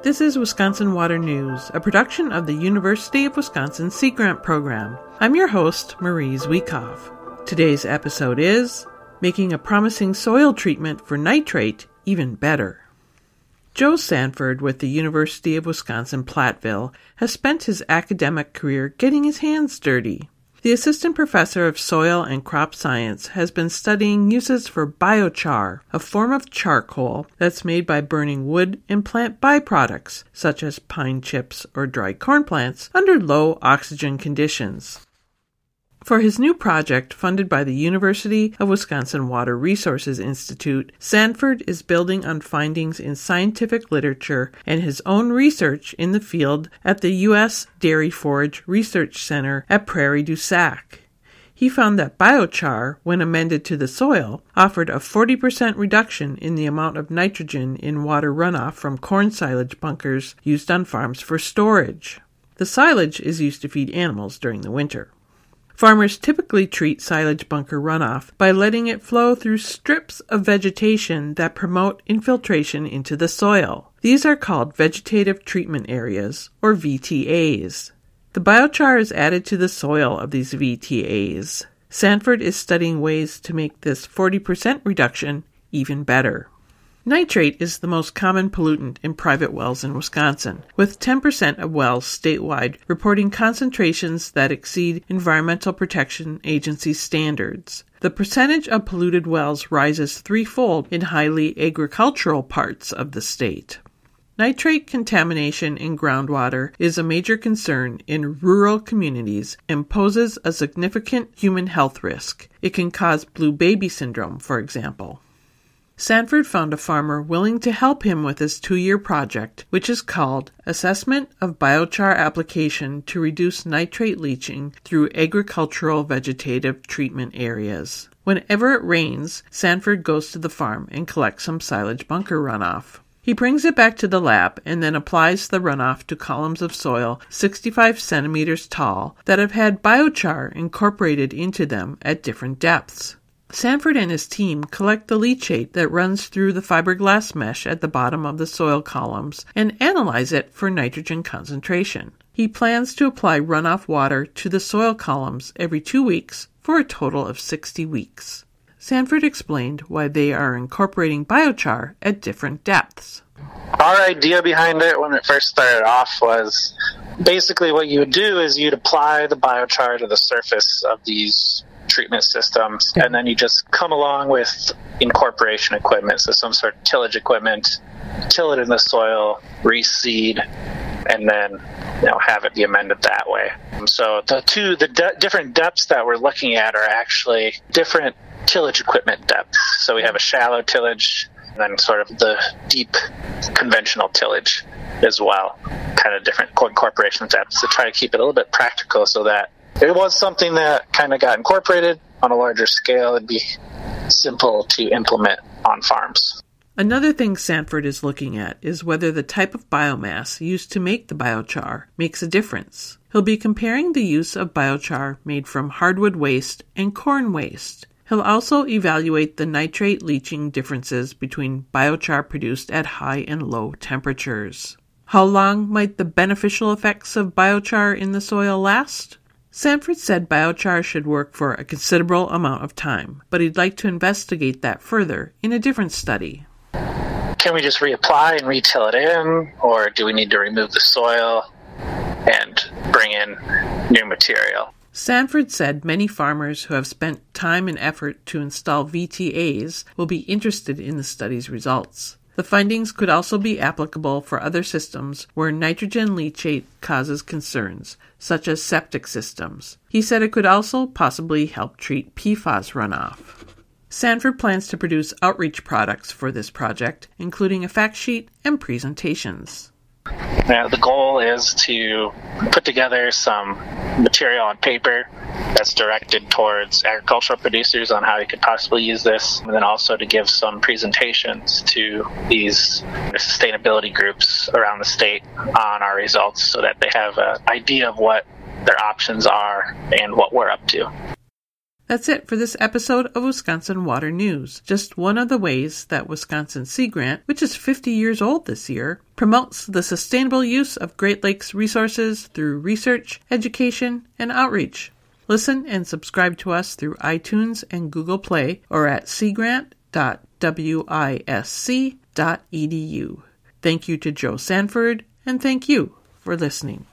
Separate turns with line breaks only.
This is Wisconsin Water News, a production of the University of Wisconsin Sea Grant Program. I'm your host, Marie Zhuikov. Today's episode is Making a Promising Soil Treatment for Nitrate Even Better. Joe Sanford with the University of Wisconsin Platteville has spent his academic career getting his hands dirty. The assistant professor of soil and crop science has been studying uses for biochar, a form of charcoal that's made by burning wood and plant byproducts, such as pine chips or dried corn plants, under low oxygen conditions. For his new project, funded by the University of Wisconsin Water Resources Institute, Sanford is building on findings in scientific literature and his own research in the field at the U.S. Dairy Forage Research Center at Prairie du Sac. He found that biochar, when amended to the soil, offered a 40% reduction in the amount of nitrogen in water runoff from corn silage bunkers used on farms for storage. The silage is used to feed animals during the winter. Farmers typically treat silage bunker runoff by letting it flow through strips of vegetation that promote infiltration into the soil. These are called vegetative treatment areas, or VTAs. The biochar is added to the soil of these VTAs. Sanford is studying ways to make this 40% reduction even better. Nitrate is the most common pollutant in private wells in Wisconsin, with 10% of wells statewide reporting concentrations that exceed Environmental Protection Agency standards. The percentage of polluted wells rises threefold in highly agricultural parts of the state. Nitrate contamination in groundwater is a major concern in rural communities and poses a significant human health risk. It can cause blue baby syndrome, for example. Sanford found a farmer willing to help him with his two year project, which is called Assessment of Biochar Application to Reduce Nitrate Leaching Through Agricultural Vegetative Treatment Areas. Whenever it rains, Sanford goes to the farm and collects some silage bunker runoff. He brings it back to the lab and then applies the runoff to columns of soil 65 centimeters tall that have had biochar incorporated into them at different depths. Sanford and his team collect the leachate that runs through the fiberglass mesh at the bottom of the soil columns and analyze it for nitrogen concentration. He plans to apply runoff water to the soil columns every two weeks for a total of 60 weeks. Sanford explained why they are incorporating biochar at different depths.
Our idea behind it when it first started off was basically what you would do is you'd apply the biochar to the surface of these treatment systems, and then you just come along with incorporation equipment, so some sort of tillage equipment, till it in the soil, reseed, and then you know have it be amended that way. So the two the de- different depths that we're looking at are actually different tillage equipment depths. So we have a shallow tillage and then sort of the deep conventional tillage as well. Kind of different incorporation depths to try to keep it a little bit practical so that it was something that kind of got incorporated on a larger scale. It'd be simple to implement on farms.
Another thing Sanford is looking at is whether the type of biomass used to make the biochar makes a difference. He'll be comparing the use of biochar made from hardwood waste and corn waste. He'll also evaluate the nitrate leaching differences between biochar produced at high and low temperatures. How long might the beneficial effects of biochar in the soil last? Sanford said biochar should work for a considerable amount of time, but he'd like to investigate that further in a different study.
Can we just reapply and retill it in, or do we need to remove the soil and bring in new material?
Sanford said many farmers who have spent time and effort to install VTAs will be interested in the study's results. The findings could also be applicable for other systems where nitrogen leachate causes concerns, such as septic systems. He said it could also possibly help treat PFAS runoff. Sanford plans to produce outreach products for this project, including a fact sheet and presentations.
Now, the goal is to put together some material on paper that's directed towards agricultural producers on how they could possibly use this, and then also to give some presentations to these sustainability groups around the state on our results so that they have an idea of what their options are and what we're up to.
That's it for this episode of Wisconsin Water News. Just one of the ways that Wisconsin Sea Grant, which is 50 years old this year, promotes the sustainable use of Great Lakes resources through research, education, and outreach. Listen and subscribe to us through iTunes and Google Play or at seagrant.wisc.edu. Thank you to Joe Sanford, and thank you for listening.